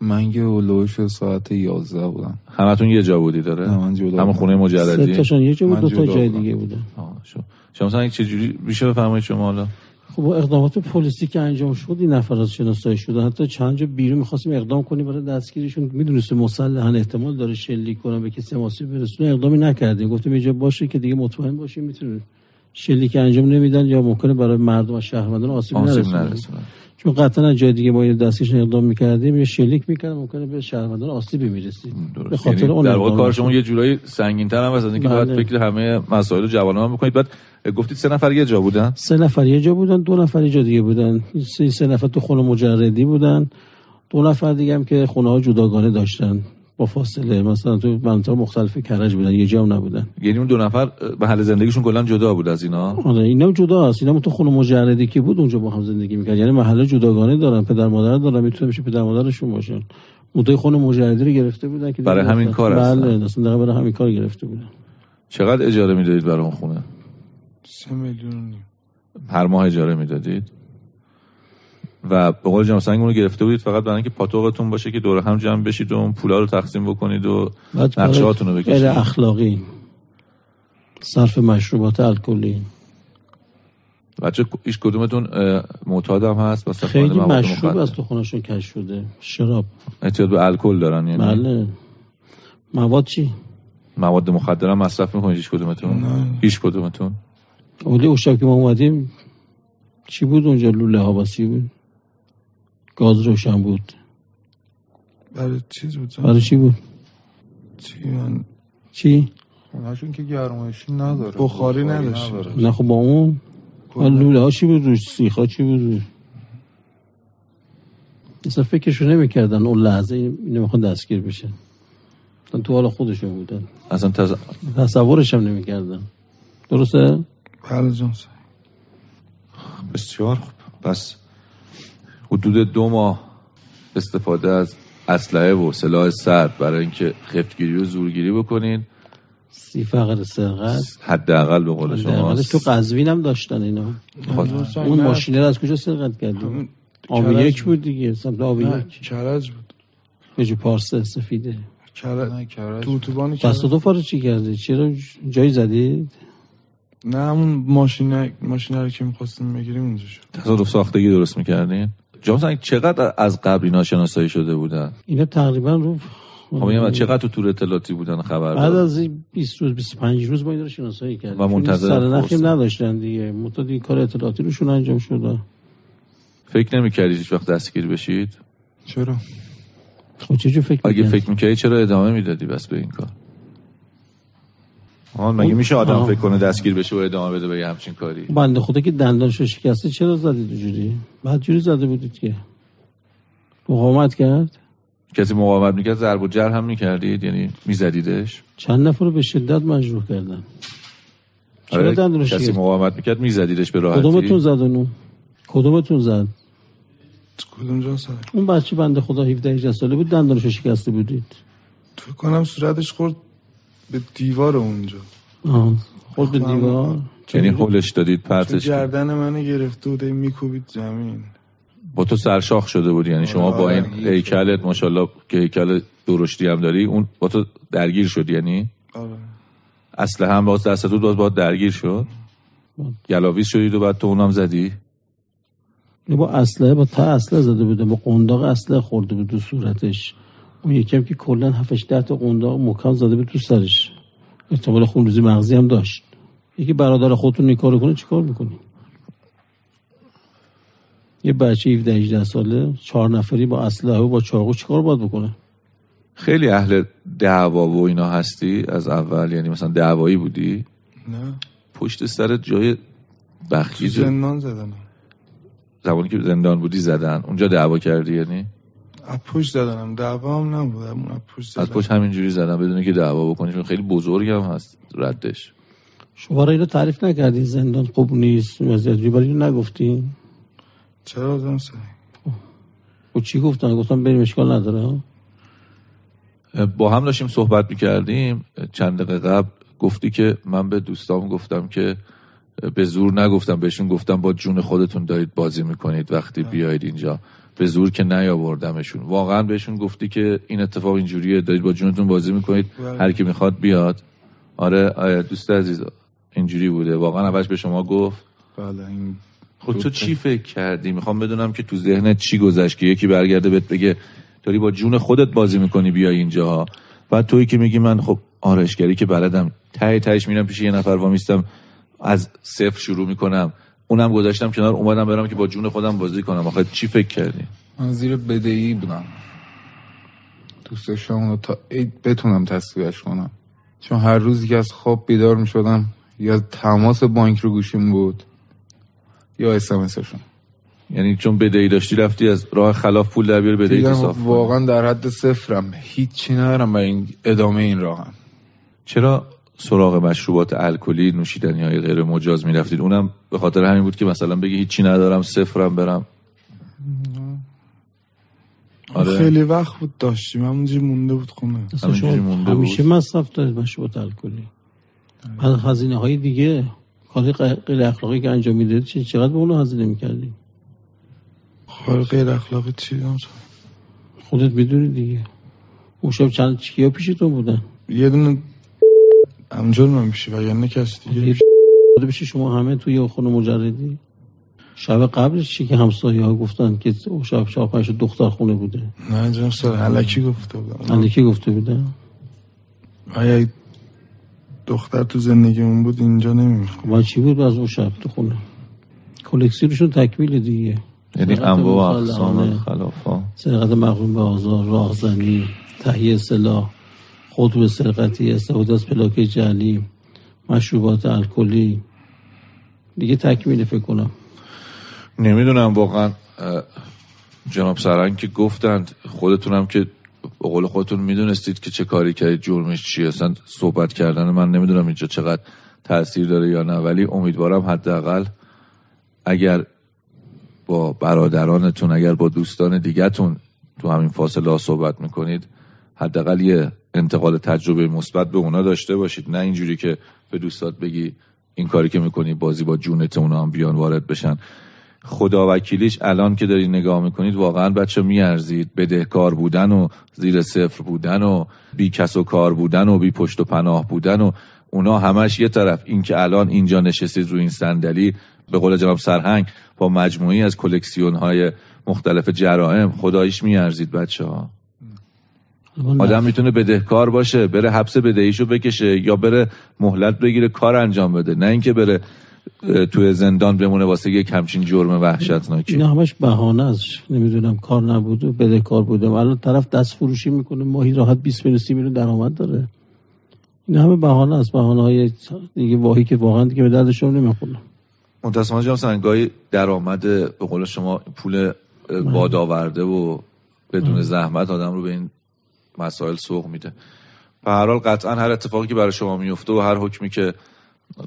من که اولوش ساعت 11 بودم. همتون یه جا بودید داره نه، من جدا همون خونه سه مجردی تاشون یه جا بود دو تا جای. دیگه بودن. شما شما سرنگ چجوری میشه بفرمایید شما حالا؟ خب با اقدامات پلیسی که انجام شد این نفرات شناسایی شدن حتی چند جا بیرون می‌خواستیم اقدام کنیم برای دستگیرشون می‌دونستیم مسلحن احتمال داره شلیک کنن به کسی آسیب برسونه. اقدامی نکردیم. گفتیم اینجا باشه که دیگه مطمئن باشیم می‌تونیم شلیک انجام نمیدن یا ممکنه برای مردم و شهروندان آسیب, آسیب نرسونه. چون قطعا جای دیگه ما این دستگیرشون اقدام می‌کردیم یا شلیک می‌کردن ممکنه به شهروندان آسیبی می‌رسید. به خاطر یعنی اون در واقع کار. شما یه جورایی سنگین تر هم هست. از اینکه بله. باید فکر همه مسائل جوانان هم بکنید. بعد گفتید سه نفر یه جا بودن. سه نفر یه جا بودن دو نفر یه جا دیگه بودن. سه, سه نفر تو خونه مجردی بودن. دو نفر دیگه هم که خونه ها جداگانه داشتن. با فاصله. مثلا تو مناطق مختلف کرج بودن یه جا هم نبودن. یعنی اون دو نفر محل زندگیشون کلا جدا بود از اینا؟ آره اینا جدا هست اینا تو خونه مجردی که بود اونجا با هم زندگی می‌کرد یعنی محله جداگانه دارن پدر مادر دارن می‌تونه میشه پدر مادرشون باشن اونجا خونه مجردی رو گرفته بودن که برای همین. کار. بله اصلا دقیقاً برای همین کار گرفته بودن. چقدر اجاره می‌دادید برای اون خونه؟ سه میلیون. و نیم. هر ماه اجاره می‌دادید؟ و به قول جناب سنگ اون رو گرفته بودید فقط برای اینکه پاتوقتون باشه که دور هم جمع بشید و اون پولا رو تقسیم بکنید و بعد نقشه برای هاتون رو بکشید. غیر اخلاقی صرف مشروبات الکلی. بچه هیچ کدومتون معتاد هم هست؟ و استفاده خیلی مشروب؟ از تو خونشون کش شده. شراب. اعتیاد به الکل دارن یعنی؟ بله. مواد چی؟ مواد مخدر هم مصرف می‌کنید هیچ کدومتون؟ نه. هیچ کدومتون؟ اولی اون شب که ما اومدیم چی بود اونجا لوله هواسی بود؟ گاز روشن بود. برای چیز بود. برای چی بود؟ چی من؟ چی؟ خونهشون که گرمایشی نداره. بخاری نداشت. نداره. نه خب با اون؟ لوله ها چی بود روش؟ سیخ ها چی بود روش؟ اصلا فکرشو نمی‌کردن اون لحظه اینو می‌خوان دستگیر بشن. اصلا تو حال خودشون بودن. اصلا تز... تصورش هم نمی‌کردن. درسته؟ بله جان صحیح. بسیار خوب. پس حدود دو ماه استفاده از اسلحه و سلاح سرد برای اینکه خفتگیری و زورگیری بکنین. سی فقر سرقت؟ حداقل به قول شما. تو قزوین هم داشتن اینا. اون ماشینه رو از کجا سرقت کردیم آبی کرج یک بود. دیگه سمت آبی نه یک. کرج بود. به جو پارسه سفیده. کرج تو اتوبان کرج. تصادف رو چی کرده چرا جایی زدید؟ نه همون ماشین ماشین رو که می‌خواستیم بگیریم اونجا شد. تصادف ساختگی درست می‌کردین؟ جام سنگ چقدر از قبل اینا شناسایی شده بودن؟ اینا تقریبا رو خب میگم چقدر تو تور اطلاعاتی بودن خبر بعد از این 20 روز 25 روز ما اینا رو شناسایی کردیم. و منتظر سر نخیم فرصت. نداشتن دیگه. متأ این کار اطلاعاتی روشون انجام شده فکر نمی‌کردید هیچ وقت دستگیر بشید؟ چرا؟ خب چه جو فکر اگه؟ فکر می‌کردی چرا ادامه می‌دادی بس به این کار؟ مگه میشه آدم فکر کنه دستگیر بشه و ادامه بده به همچین کاری؟ بنده خدا که دندانشو شکسته چرا زدید جوری؟ بعد جوری زده بودید که؟ مقاومت کرد؟ کسی مقاومت می‌کرد ضرب و جر هم می‌کردید؟ یعنی میزدیدش؟ چند نفر رو به شدت مجروح کردن. چرا آره کسی مقاومت می‌کرد میزدیدش به راحتی. کدومتون زد اونو کدومتون زد؟ کدوم جا اون بچه بنده خدا 17 18 ساله بود دندانشو شکسته بودید. تو کنم صورتش خورد به دیوار اونجا. آه. خورد به دیوار؟ یعنی هولش دادید پرتش گردن منو گرفته بوده میکوبید زمین. با تو سرشاخ شده بود یعنی شما با این آره. هیکلت ماشاءالله که هیکل درشتی هم داری اون با تو درگیر شد یعنی؟ آره. اصل هم باز دست تو باز با درگیر شد؟ گلاویز شدید و بعد تو اونم زدی؟ با اصله با تا اصله زده بوده با قنداق اصله خورده بود تو صورتش. اون یکم که کلا 7 ده تا قنداق مکان زده بود تو سرش. احتمال خونریزی مغزی هم داشت. یکی برادر خودتون نیکار کنه چیکار می‌کنی؟ یه بچه 17 18 ساله چهار نفری با اسلحه و با چاقو چیکار باید بکنه؟ خیلی اهل دعوا و اینا هستی؟ از اول؟ یعنی مثلا دعوایی بودی؟ نه. پشت سر جای بخیز زندان زدن. زمانی که زندان بودی زدن. اونجا دعوا کردی یعنی؟ پشت زدنم دعوا هم نبود از پشت زدن. از پشت همینجوری زدن بدون که دعوا بکنی چون خیلی بزرگ هم هست ردش. شما را اینو تعریف نکردی زندان خوب نیست وضعیت برای نگفتی؟ چرا آدم سعی؟ او چی گفتن؟ گفتن بریم اشکال نداره با هم داشتیم صحبت می‌کردیم. چند دقیقه قبل گفتی که من به دوستام گفتم که به زور نگفتم بهشون گفتم با جون خودتون دارید بازی می‌کنید وقتی بیاید اینجا. به زور که نیاوردمشون. واقعا بهشون گفتی که این اتفاق اینجوریه دارید با جونتون بازی می‌کنید بله. هر کی می‌خواد بیاد. آره, دوست عزیز اینجوری بوده. واقعا اولش به شما گفت. بله این خود تو چی فکر کردی؟ می‌خوام بدونم که تو ذهنت چی گذشت که یکی برگرده بهت بگه داری با جون خودت بازی می‌کنی بیا اینجا بعد تویی که میگی من خب آرشگری که بلدم ته تهش میرم پیش یه نفر وامیستم از صفر شروع می‌کنم. اونم گذاشتم کنار اومدم برم که با جون خودم بازی کنم. آخه چی فکر کردی؟ من زیر بدهی بودم. دوست داشتم تا بتونم تصویرش کنم. چون هر روزی که از خواب بیدار می‌شدم یا تماس بانک رو گوشیم بود یا اسمسشون یعنی چون بدهی داشتی رفتی از راه خلاف پول در بیاری بدهی صاف واقعا در حد صفرم. هیچی ندارم برای این ادامه این راهم. چرا سراغ مشروبات الکلی نوشیدنی های غیر مجاز می‌رفتید. اونم به خاطر همین بود که مثلا بگی هیچی ندارم صفرم برم. آره. خیلی وقت بود داشتیم. همونجی مونده بود خونه. مونده همیشه مصرف دارید مشروبات الکلی. بعد هزینه های دیگه کاری غیر اخلاقی که انجام می‌دید چقدر به اونو هزینه می‌کردی کار غیر اخلاقی چی؟ خودت می‌دونی دیگه. اون شب چند چیا پیشتون بودن؟ یه دونه همجور من میشه و یعنی کسی دیگه بشه شما همه توی خونه مجردی؟ شب قبلش چی که همسایه ها گفتن که او شب شب دختر خونه بوده؟ نه جان سر علکی گفته بودن علکی گفته بودن آیا دختر تو زندگیمون بود اینجا نمی‌خوام و چی بود از اون شب تو خونه؟ کلکسیونشون تکمیل دیگه. یعنی انواع و اقسام خلافا سرقت مقرون به آزار راهزنی تهیه سلاح. خود به سرقتی استفاده از پلاک جلی مشروبات الکلی. دیگه تکمیله فکر کنم. نمی‌دونم واقعا جناب سرنگ که گفتند خودتونم که به قول خودتون می‌دونستید که چه کاری کردید جرمش چیه اصلا صحبت کردن من نمی‌دونم اینجا چقدر تاثیر داره یا نه ولی امیدوارم حداقل اگر با برادرانتون اگر با دوستان دیگهتون تو همین فاصله صحبت می‌کنید حداقل یه انتقال تجربه مثبت به اونا داشته باشید. نه اینجوری که به دوستات بگی این کاری که می‌کنی بازی با جونت اونا هم بیان وارد بشن. خدا وکیلیش الان که دارید نگاه می‌کنید واقعا بچه میارزید. بدهکار بودن و زیر صفر بودن و بی کس و کار بودن و بی پشت و پناه بودن و اونا همش یه طرف. این که الان اینجا نشستید رو این صندلی به قول جناب سرهنگ با مجموعی از کلکسیون های مختلف جرائم خدایش میارزید بچه ها آدم می‌تونه بدهکار باشه بره حبس بدهیشو بکشه یا بره مهلت بگیره کار انجام بده. نه اینکه بره توی زندان بمونه واسه یک همچین جرم وحشتناکی. این همش بهانه است. نمی‌دونم کار نبوده بده کار بوده الان طرف دست فروشی می‌کنه ماهی راحت 20 میلیون 30 میلیون درآمد داره. این همه بهانه است. بهانه های دیگه واهی که واقعا دیگه به دردشون نمی‌خونه منتصفانه جام سنگاهی درآمد به قول شما پول باد آورده و بدون زحمت آدم رو به این مسائل سوق میده. به هر حال قطعا هر اتفاقی که برای شما میفته و هر حکمی که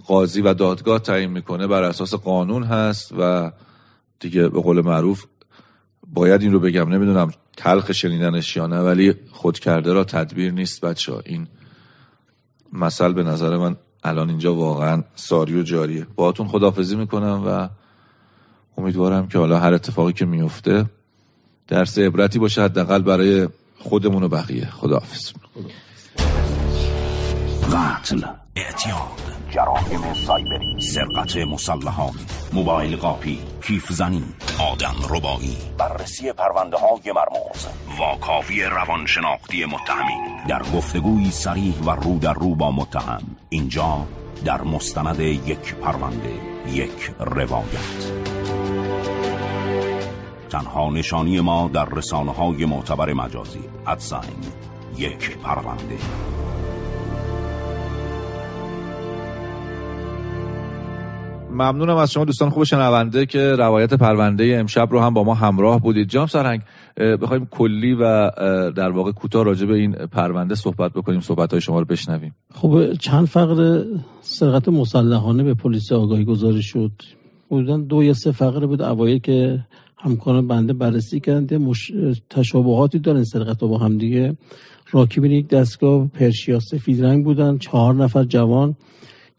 قاضی و دادگاه تعیین می‌کنه بر اساس قانون هست و دیگه به قول معروف باید این رو بگم نمی‌دونم تلخ شنیدنش یا نه ولی خود کرده را تدبیر نیست بچه این مثل به نظر من الان اینجا واقعا ساری و جاریه. باهاتون خدافزی می‌کنم و امیدوارم که حالا هر اتفاقی که میفته درس عبرتی باشه حداقل برای خودمون و بقیه. خداحافظ. قتل. اعتیاد. جراحیم سایبری. سرقت مسلحان. موبایل قاپی. کیف زنی. آدم ربایی. بررسی پرونده های مرموز. واکاوی روانشناختی متهمین. در گفتگوی سریح و رو در رو با متهم. اینجا در مستند یک پرونده یک روایت. تنها نشانی ما در رسانه های معتبر مجازی. ادساین یک پرونده. ممنونم از شما دوستان خوب شنونده که روایت پرونده امشب رو هم با ما همراه بودید. جام سرنگ بخوایم کلی و در واقع کوتاه راجع به این پرونده صحبت بکنیم صحبت های شما رو بشنویم. خب چند فقر سرقت مسلحانه به پلیس آگاهی گذاری شد. بودن دو یا سه فقره بود اوایل که همکاران بنده بررسی کردن. مش... تشابهاتی دارن سرقت با هم دیگه. راکبین یک دستگاه پرشیا سفید رنگ بودن. چهار نفر جوان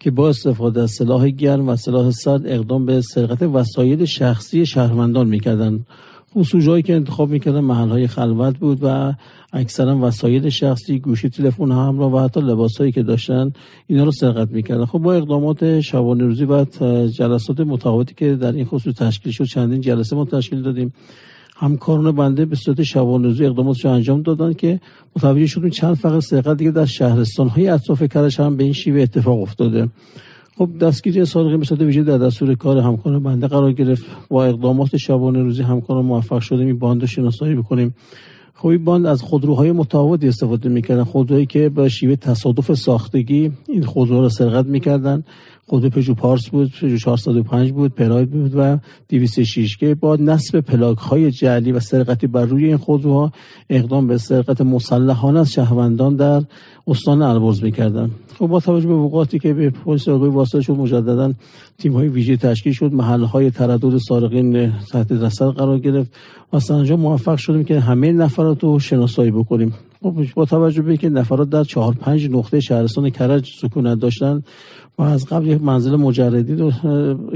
که با استفاده از سلاح گرم و سلاح سرد اقدام به سرقت وسایل شخصی شهروندان می‌کردن. خصوص که انتخاب می‌کردن محل های خلوت بود و اکثرا وسایل شخصی گوشی تلفن همراه و حتی لباسهایی که داشتن اینا رو سرقت می‌کردن. خب با اقدامات شبانه روزی و جلسات متفاوتی که در این خصوص تشکیل شد چندین جلسه ما تشکیل دادیم. همکاران بنده به صورت شبانه روزی اقداماتش انجام دادن که متوجه شدیم چند فقط سرقت دیگه در شهرستان های اطراف کرج هم به این شیوه اتفاق افتاده. خب دستگیری سارقین به صورت ویژه در دستور کار همکاران بنده قرار گرفت. با اقدامات شبانه روزی همکاران موفق شدیم این باند رو شناسایی بکنیم. خب این باند از خودروهای متفاوتی استفاده می‌کردن. خودروهایی که به شیوه تصادف ساختگی این خودروها رو سرقت می‌کردن. خود پژو پارس بود پژو 405 بود پراید بود و 206 که با نصب پلاک های جعلی و سرقتی بر روی این خودروها اقدام به سرقت مسلحانه از شهروندان در استان البرز می‌کردن خب با توجه به وقاتی که به پلیس آگاهی واسطه شد مجددا تیم های ویژه تشکیل شد محل های تردد سارقین تحت رصد قرار گرفت و سرانجام موفق شدیم که همه نفرات رو شناسایی بکنیم. با توجه به اینکه نفرات در چهار پنج نقطه شهرستان کرج سکونت داشتن و از قبل یک منزل مجردی رو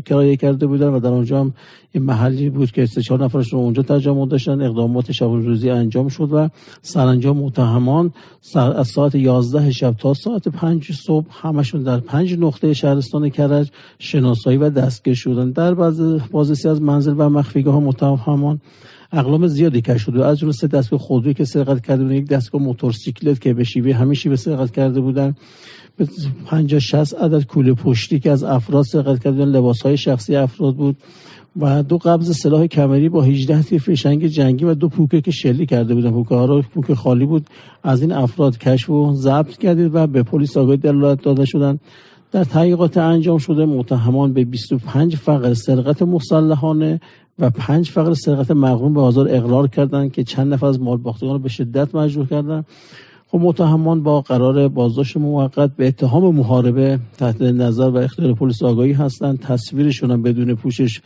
کرایه کرده بودن و در اونجا هم این محلی بود که سه چهار نفرش رو اونجا تجمع داشتن. اقدامات شب روزی انجام شد و سرانجام متهمان از ساعت 11 شب تا ساعت 5 صبح همشون در پنج نقطه شهرستان کرج شناسایی و دستگیر شدن. در بعض بازرسی از منزل و مخفیگاه متهمان اقلام زیادی کش شده. از جمله سه دستگاه خودرویی که سرقت کرده بودن یک دستگاه موتورسیکلت که به شیوه همین شیوه سرقت کرده بودن. 50 60 عدد کوله پشتی که از افراد سرقت کردن لباس های شخصی افراد بود. و دو قبض سلاح کمری با 18 تیر فشنگ جنگی و دو پوکه که شلی کرده بودن. پوکه ها رو پوکه خالی بود. از این افراد کشف و ضبط کردید و به پلیس آگاهی دلالت داده شدن. در تحقیقات انجام شده متهمان به 25 فقر سرقت مسلحانه و 5 فقر سرقت مقرون به آزار اقرار کردند که چند نفر از مالباختگان رو به شدت مجروح کردند خب متهمان با قرار بازداشت موقت به اتهام محاربه تحت نظر و اختیار پلیس آگاهی هستند. تصویرشون هم بدون پوشش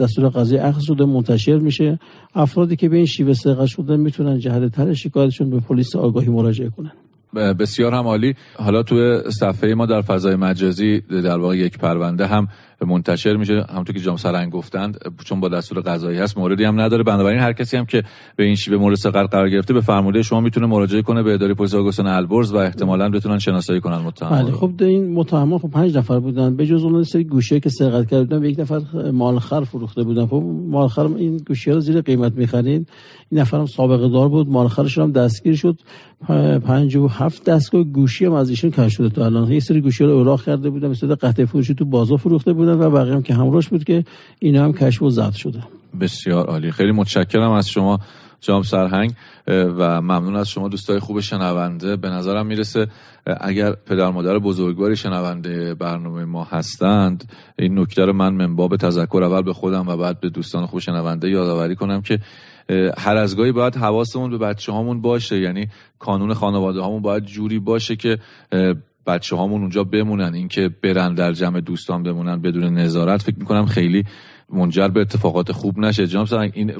دستور قضیه اخذ شده منتشر میشه. افرادی که به این شیوه سرقت شده می‌تونن جهت تر شکایتشون به پلیس آگاهی مراجعه کنن. بسیار هم عالی. حالا تو صفحه ما در فضای مجازی در واقع یک پرونده هم منتشر میشه. همونطور که جام سرنگ گفتند چون با دستور قضایی هست موردی هم نداره. بنابراین هر کسی هم که به این شیوه مورد سرقت قرار گرفته به فرموده شما می‌تونه مراجعه کنه به اداره پلیس آگوستن البرز و احتمالا بتونن شناسایی کنن متهم. بله خب این متهمان خب پنج نفر بودن. به جز اون سری گوشه که سرقت کرده بودن یک نفر مالخر فروخته بودن. خب مالخر این گوشی رو زیر قیمت می‌خرید. این نفرم سابقه دار بود. مالخرش هم دستگیر شد. پنج و هفت دستگاه گوشی هم از ایشون کش شده. تا الان یه سری گوشی رو اوراق کرده بودن مثل قطعه فروشی تو بازار فروخته بودن و بقیه هم که همراهش بود که اینا هم کشف و ضبط شده. بسیار عالی. خیلی متشکرم از شما جام سرهنگ و ممنون از شما دوستای خوب شنونده. به نظرم می‌رسه اگر پدر مادر بزرگواری شنونده برنامه ما هستند این نکته رو من منباب تذکر اول به خودم و بعد به دوستان خوب شنونده یادآوری کنم که هر از گاهی باید حواسمون به بچه هامون باشه. یعنی کانون خانواده هامون باید جوری باشه که بچه هامون اونجا بمونن. اینکه برن در جمع دوستان بمونن بدون نظارت فکر می‌کنم خیلی منجر به اتفاقات خوب نشه. جناب این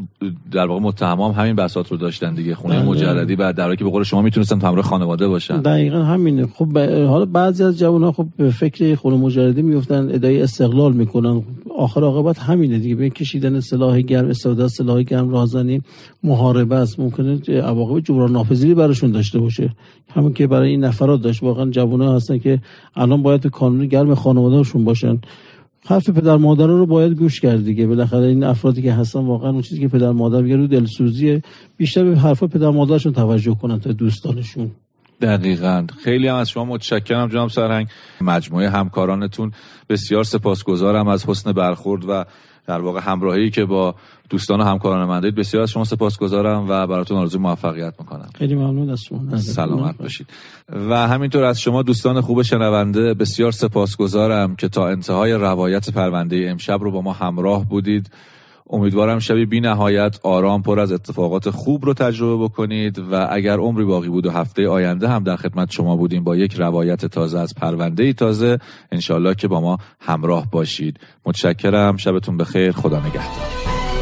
در واقع متهمام همین بساط رو داشتن دیگه خونه بله. مجردی بعد در که به قول شما می‌تونستن همراه خانواده باشن. دقیقا همینه. خب حالا بعضی از جوان ها خب به فکر خونه مجردی میفتن ادعای استقلال می‌کنن. آخر عاقبت همینه دیگه. به کشیدن سلاح گرم استفاده سلاح گرم راهزنی محاربه است. ممکنه عواقب جبران ناپذیری براشون داشته باشه. همون که برای این نفرات داشت. واقعا جوان ها هستن که الان باید به کانون گرم خانوادهشون باشن. حرف پدر مادر رو باید گوش کرد دیگه. بالاخره این افرادی که هستن واقعا اون چیزی که پدر مادر میگه رو دلسوزیه. بیشتر به حرف پدر مادرشون توجه کنن تا دوستانشون. دقیقا. خیلی هم از شما متشکرم جناب سرهنگ. مجموعه همکارانتون بسیار سپاسگزارم از حسن برخورد و در واقع همراهی که با دوستان و همکاران من دارید. بسیار از شما سپاسگزارم و براتون آرزوی موفقیت می‌کنم. خیلی ممنون از شما. سلامت باشید. و همینطور از شما دوستان خوب شنونده بسیار سپاسگزارم که تا انتهای روایت پرونده امشب رو با ما همراه بودید. امیدوارم شبی بی نهایت آرام پر از اتفاقات خوب رو تجربه بکنید و اگر عمری باقی بود و هفته آینده هم در خدمت شما بودیم با یک روایت تازه از پرونده تازه انشالله که با ما همراه باشید. متشکرم. شبتون بخیر. خدا نگهدار.